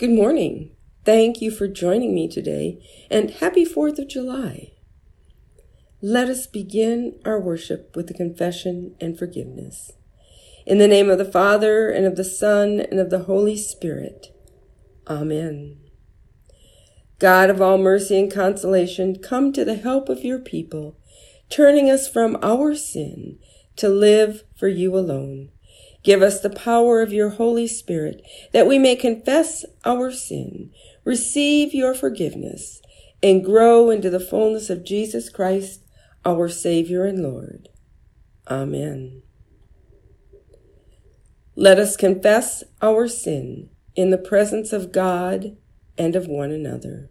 Good morning. Thank you for joining me today, and happy 4th of July. Let us begin our worship with the confession and forgiveness. In the name of the Father, and of the Son, and of the Holy Spirit. Amen. God of all mercy and consolation, come to the help of your people, turning us from our sin to live for you alone. Give us the power of your Holy Spirit that we may confess our sin, receive your forgiveness, and grow into the fullness of Jesus Christ, our Savior and Lord. Amen. Let us confess our sin in the presence of God and of one another.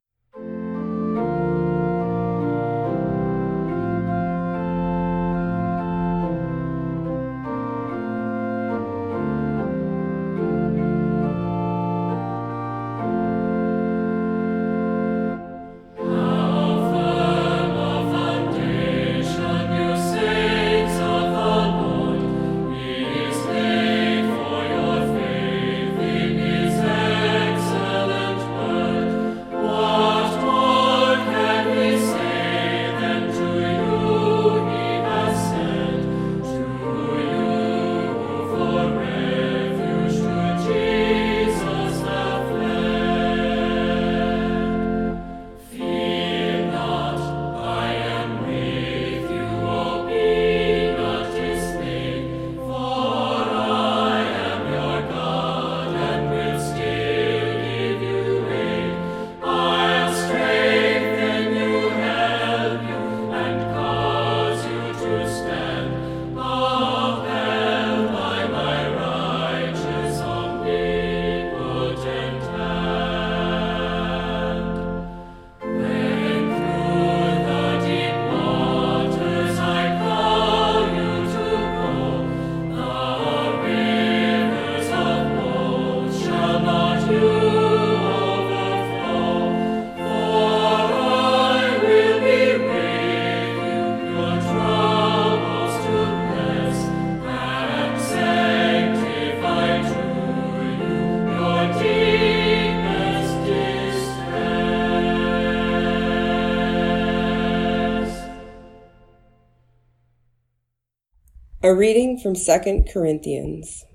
Reading from 2 Corinthians.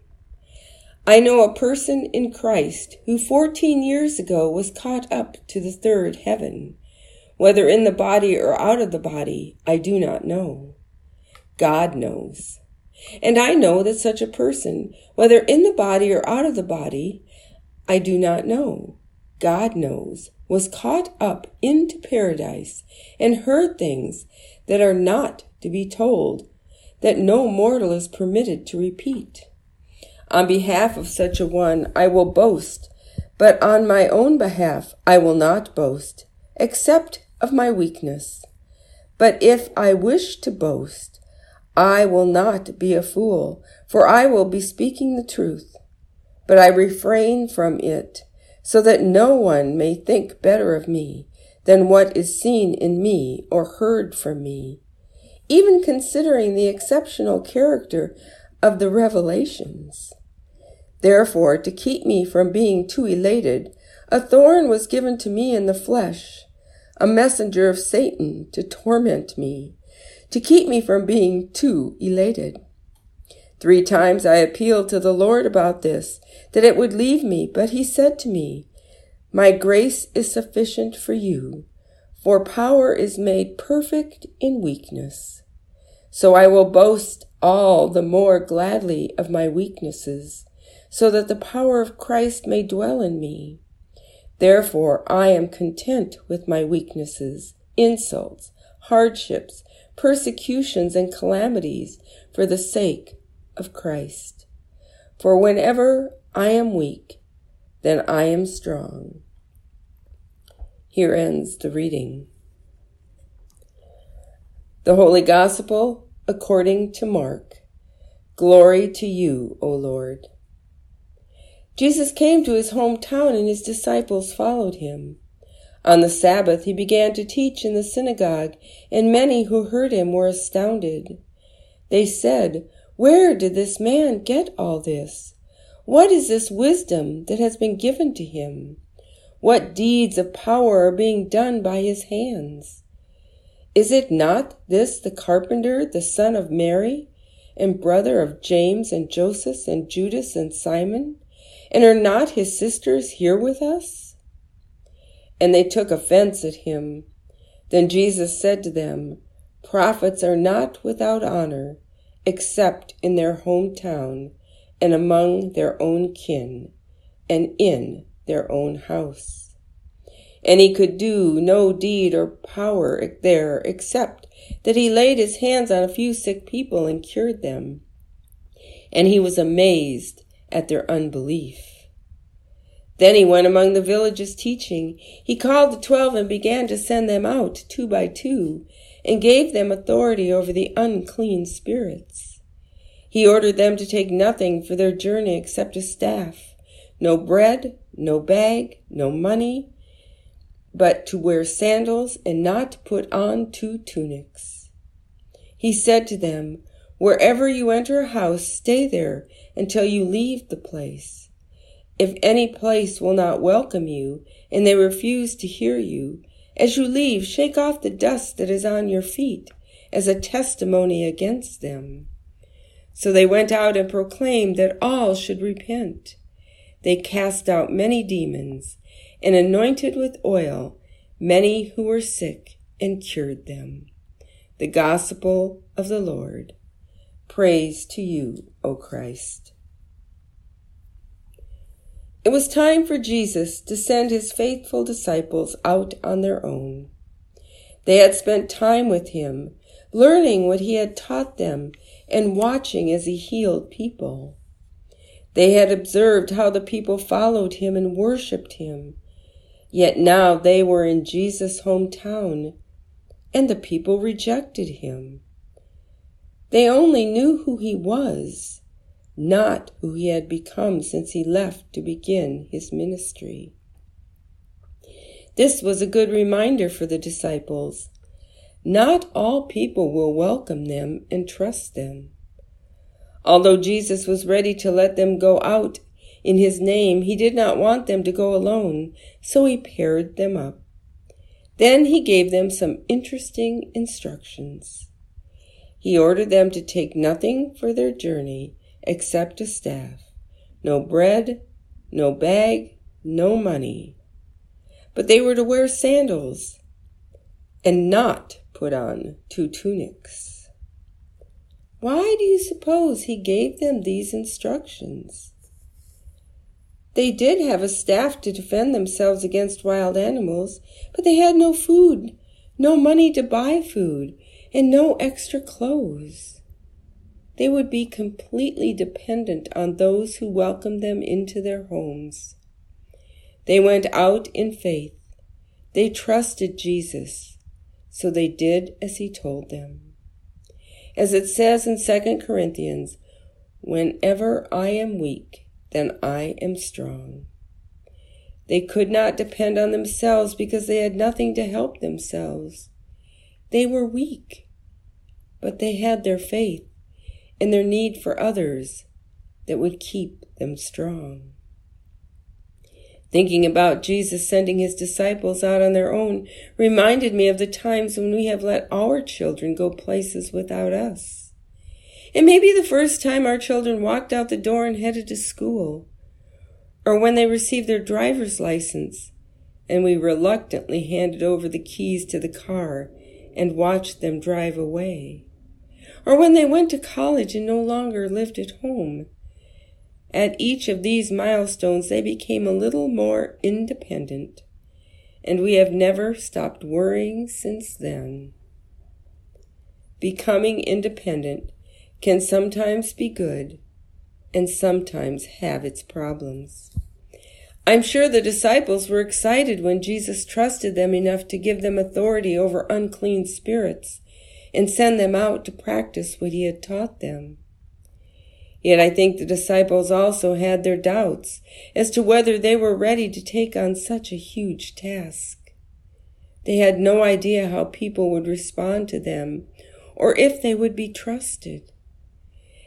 I know a person in Christ who 14 years ago was caught up to the third heaven. Whether in the body or out of the body, I do not know. God knows. And I know that such a person, whether in the body or out of the body, I do not know. God knows, was caught up into paradise and heard things that are not to be told that no mortal is permitted to repeat. On behalf of such a one, I will boast, but on my own behalf, I will not boast, except of my weakness. But if I wish to boast, I will not be a fool, for I will be speaking the truth. But I refrain from it, so that no one may think better of me than what is seen in me or heard from me even considering the exceptional character of the revelations. Therefore, to keep me from being too elated, A thorn was given to me in the flesh, a messenger of Satan to torment me, to keep me from being too elated. Three times I appealed to the Lord about this, that it would leave me, but he said to me, My grace is sufficient for you, for power is made perfect in weakness. So I will boast all the more gladly of my weaknesses, so that the power of Christ may dwell in me. Therefore, I am content with my weaknesses, insults, hardships, persecutions, and calamities for the sake of Christ. For whenever I am weak, then I am strong. Here ends the reading. The Holy Gospel according to Mark. Glory to you, O Lord. Jesus came to his hometown and his disciples followed him. On the Sabbath he began to teach in the synagogue, and many who heard him were astounded. They said, Where did this man get all this? What is this wisdom that has been given to him? What deeds of power are being done by his hands? Is it not this the carpenter, the son of Mary, and brother of James and Joseph and Judas and Simon? And are not his sisters here with us? And they took offense at him. Then Jesus said to them, Prophets are not without honor, except in their hometown and among their own kin and in their own house. And he could do no deed or power there except that he laid his hands on a few sick people and cured them. And he was amazed at their unbelief. Then he went among the villages teaching. He called the twelve and began to send them out two by two, and gave them authority over the unclean spirits. He ordered them to take nothing for their journey except a staff, no bread, no bag, no money, but to wear sandals and not put on two tunics. He said to them, Wherever you enter a house, stay there until you leave the place. If any place will not welcome you, and they refuse to hear you, as you leave, shake off the dust that is on your feet as a testimony against them. So they went out and proclaimed that all should repent. They cast out many demons and anointed with oil many who were sick and cured them. The Gospel of the Lord. Praise to you, O Christ. It was time for Jesus to send his faithful disciples out on their own. They had spent time with him, learning what he had taught them and watching as he healed people. They had observed how the people followed him and worshiped him. Yet now they were in Jesus' hometown, and the people rejected him. They only knew who he was, not who he had become since he left to begin his ministry. This was a good reminder for the disciples. Not all people will welcome them and trust them. Although Jesus was ready to let them go out in his name, he did not want them to go alone, so he paired them up. Then he gave them some interesting instructions. He ordered them to take nothing for their journey except a staff, no bread, no bag, no money. But they were to wear sandals and not put on two tunics. Why do you suppose he gave them these instructions? They did have a staff to defend themselves against wild animals, but they had no food, no money to buy food, and no extra clothes. They would be completely dependent on those who welcomed them into their homes. They went out in faith. They trusted Jesus, so they did as he told them. As it says in 2 Corinthians, whenever I am weak, then I am strong. They could not depend on themselves because they had nothing to help themselves. They were weak but they had their faith and their need for others that would keep them strong. Thinking about Jesus sending his disciples out on their own reminded me of the times when we have let our children go places without us. It may be the first time our children walked out the door and headed to school, or when they received their driver's license and we reluctantly handed over the keys to the car and watched them drive away, or when they went to college and no longer lived at home at each of these milestones, they became a little more independent, and we have never stopped worrying since then. Becoming independent can sometimes be good and sometimes have its problems. I'm sure the disciples were excited when Jesus trusted them enough to give them authority over unclean spirits and send them out to practice what he had taught them. Yet I think the disciples also had their doubts as to whether they were ready to take on such a huge task. They had no idea how people would respond to them or if they would be trusted.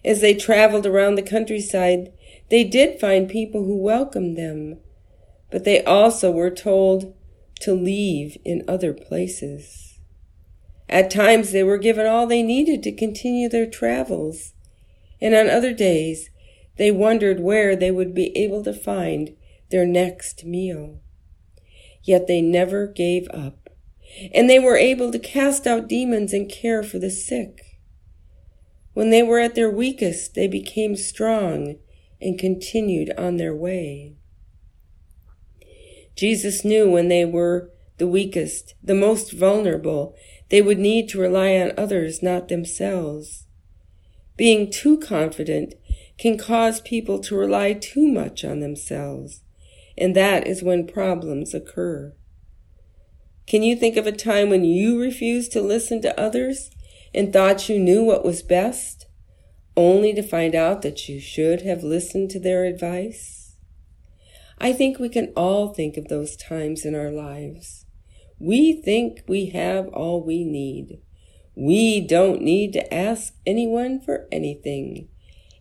As they traveled around the countryside, they did find people who welcomed them, but they also were told to leave in other places. At times they were given all they needed to continue their travels and on other days they wondered where they would be able to find their next meal. Yet they never gave up, and they were able to cast out demons and care for the sick. When they were at their weakest, they became strong and continued on their way. Jesus knew when they were the weakest, the most vulnerable, they would need to rely on others, not themselves. Being too confident can cause people to rely too much on themselves, and that is when problems occur. Can you think of a time when you refused to listen to others and thought you knew what was best, only to find out that you should have listened to their advice? I think we can all think of those times in our lives. We think we have all we need. We don't need to ask anyone for anything,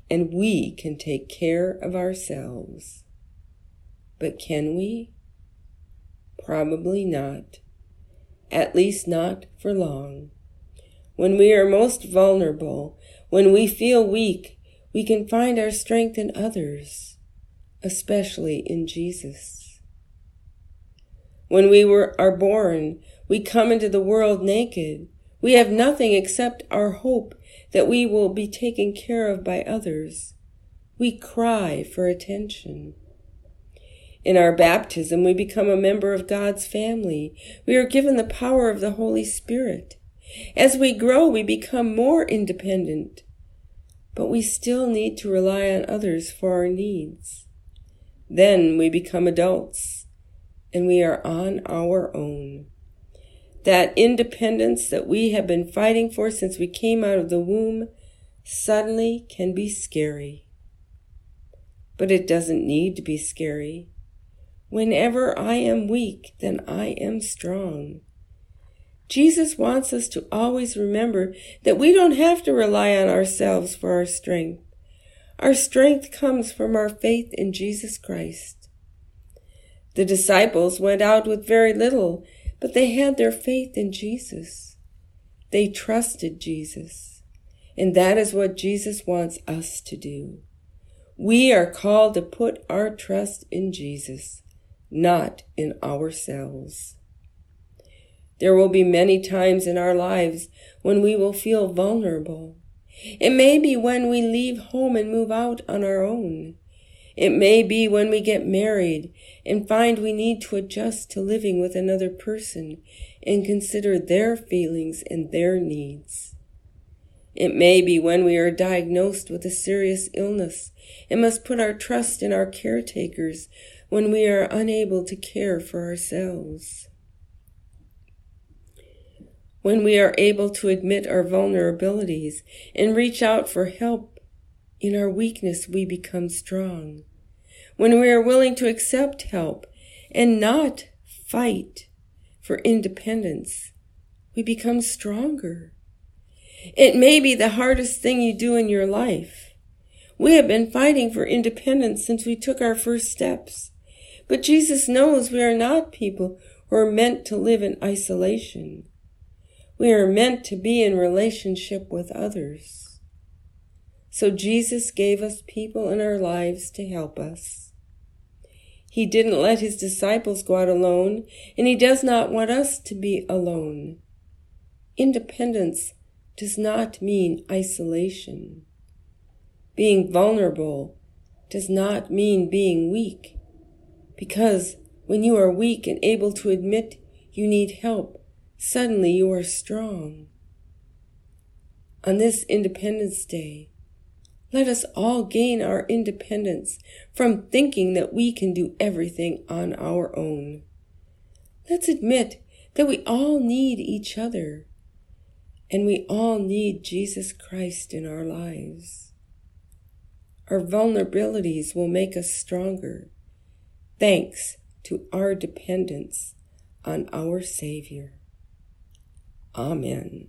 and we can take care of ourselves. But can we? Probably not. At least not for long. When we are most vulnerable, when we feel weak, we can find our strength in others, especially in Jesus. When we were, are born, we come into the world naked. We have nothing except our hope that we will be taken care of by others. We cry for attention. In our baptism, we become a member of God's family. We are given the power of the Holy Spirit. As we grow, we become more independent, but we still need to rely on others for our needs. Then we become adults, and we are on our own that independence that we have been fighting for since we came out of the womb suddenly can be scary. But it doesn't need to be scary. Whenever I am weak, then I am strong. Jesus wants us to always remember that we don't have to rely on ourselves for our strength. Our strength comes from our faith in Jesus Christ. The disciples went out with very little but they had their faith in Jesus. They trusted Jesus. And that is what Jesus wants us to do. We are called to put our trust in Jesus, not in ourselves. There will be many times in our lives when we will feel vulnerable. It may be when we leave home and move out on our own. It may be when we get married and find we need to adjust to living with another person and consider their feelings and their needs. It may be when we are diagnosed with a serious illness and must put our trust in our caretakers when we are unable to care for ourselves. When we are able to admit our vulnerabilities and reach out for help in our weakness, we become strong when we are willing to accept help and not fight for independence, we become stronger. It may be the hardest thing you do in your life. We have been fighting for independence since we took our first steps. But Jesus knows we are not people who are meant to live in isolation. We are meant to be in relationship with others. So Jesus gave us people in our lives to help us. He didn't let his disciples go out alone, and he does not want us to be alone. Independence does not mean isolation. Being vulnerable does not mean being weak, because when you are weak and able to admit you need help, suddenly you are strong. On this Independence Day, let us all gain our independence from thinking that we can do everything on our own. Let's admit that we all need each other and we all need Jesus Christ in our lives. Our vulnerabilities will make us stronger, thanks to our dependence on our Savior. Amen.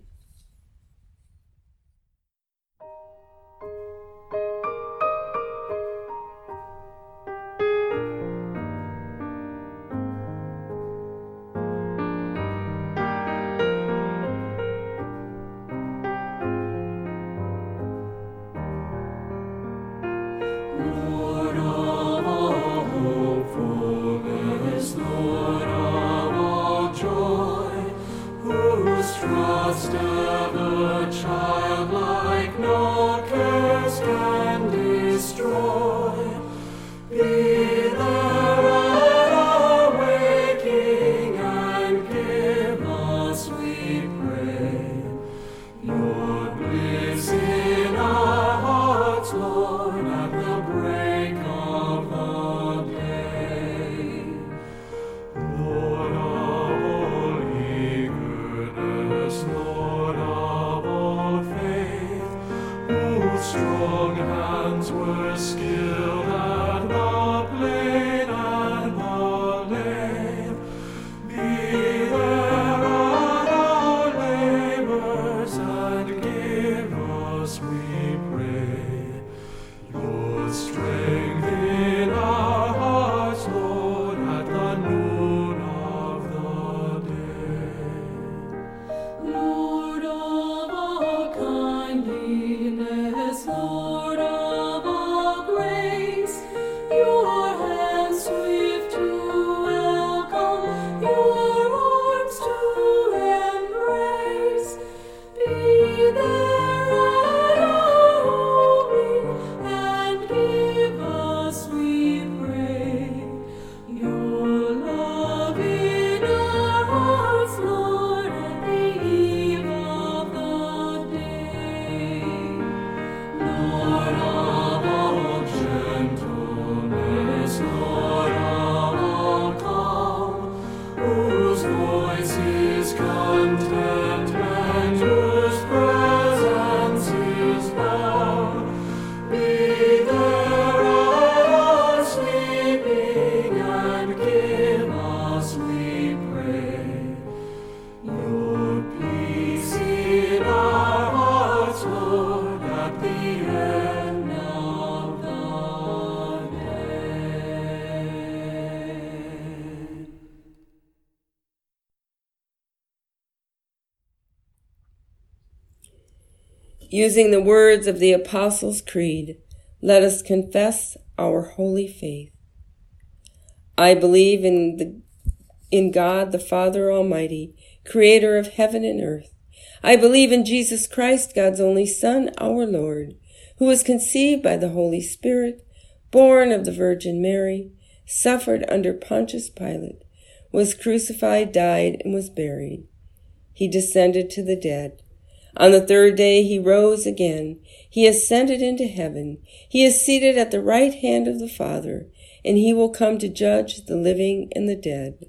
Using the words of the Apostles' Creed, let us confess our holy faith. I believe in the in God the Father Almighty, creator of heaven and earth. I believe in Jesus Christ, God's only Son, our Lord, who was conceived by the Holy Spirit, born of the Virgin Mary, suffered under Pontius Pilate, was crucified, died, and was buried. He descended to the dead. On the third day he rose again. He ascended into heaven. He is seated at the right hand of the Father, and he will come to judge the living and the dead.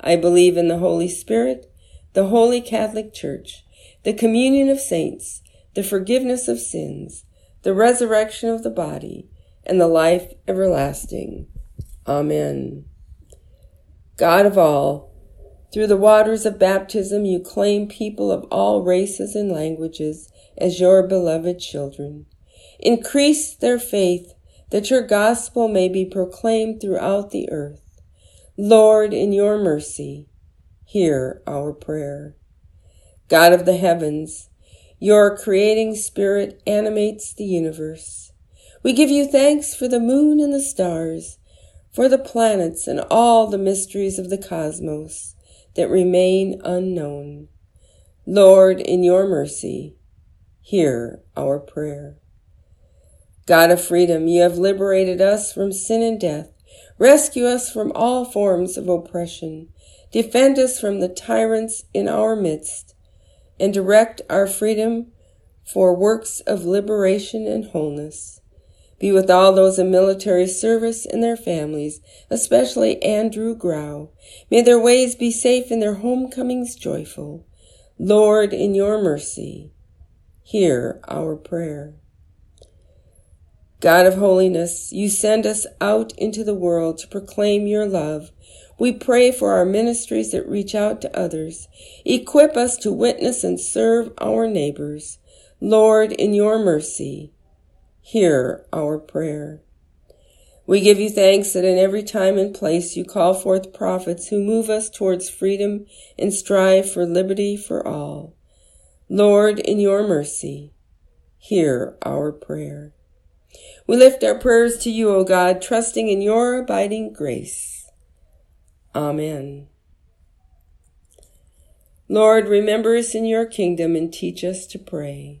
I believe in the Holy Spirit, the Holy Catholic Church, the communion of saints, the forgiveness of sins, the resurrection of the body, and the life everlasting. Amen. God of all, through the waters of baptism, you claim people of all races and languages as your beloved children. Increase their faith that your gospel may be proclaimed throughout the earth. Lord, in your mercy, hear our prayer. God of the heavens, your creating spirit animates the universe. We give you thanks for the moon and the stars, for the planets and all the mysteries of the cosmos that remain unknown. Lord, in your mercy, hear our prayer. God of freedom, you have liberated us from sin and death. Rescue us from all forms of oppression. Defend us from the tyrants in our midst and direct our freedom for works of liberation and wholeness. Be with all those in military service and their families, especially Andrew Grau. May their ways be safe and their homecomings joyful. Lord, in your mercy, hear our prayer. God of holiness, you send us out into the world to proclaim your love. We pray for our ministries that reach out to others. Equip us to witness and serve our neighbors. Lord, in your mercy, hear our prayer. We give you thanks that in every time and place you call forth prophets who move us towards freedom and strive for liberty for all. Lord, in your mercy, hear our prayer. We lift our prayers to you, O God, trusting in your abiding grace. Amen. Lord, remember us in your kingdom and teach us to pray.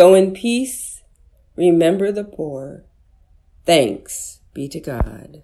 Go in peace. Remember the poor. Thanks be to God.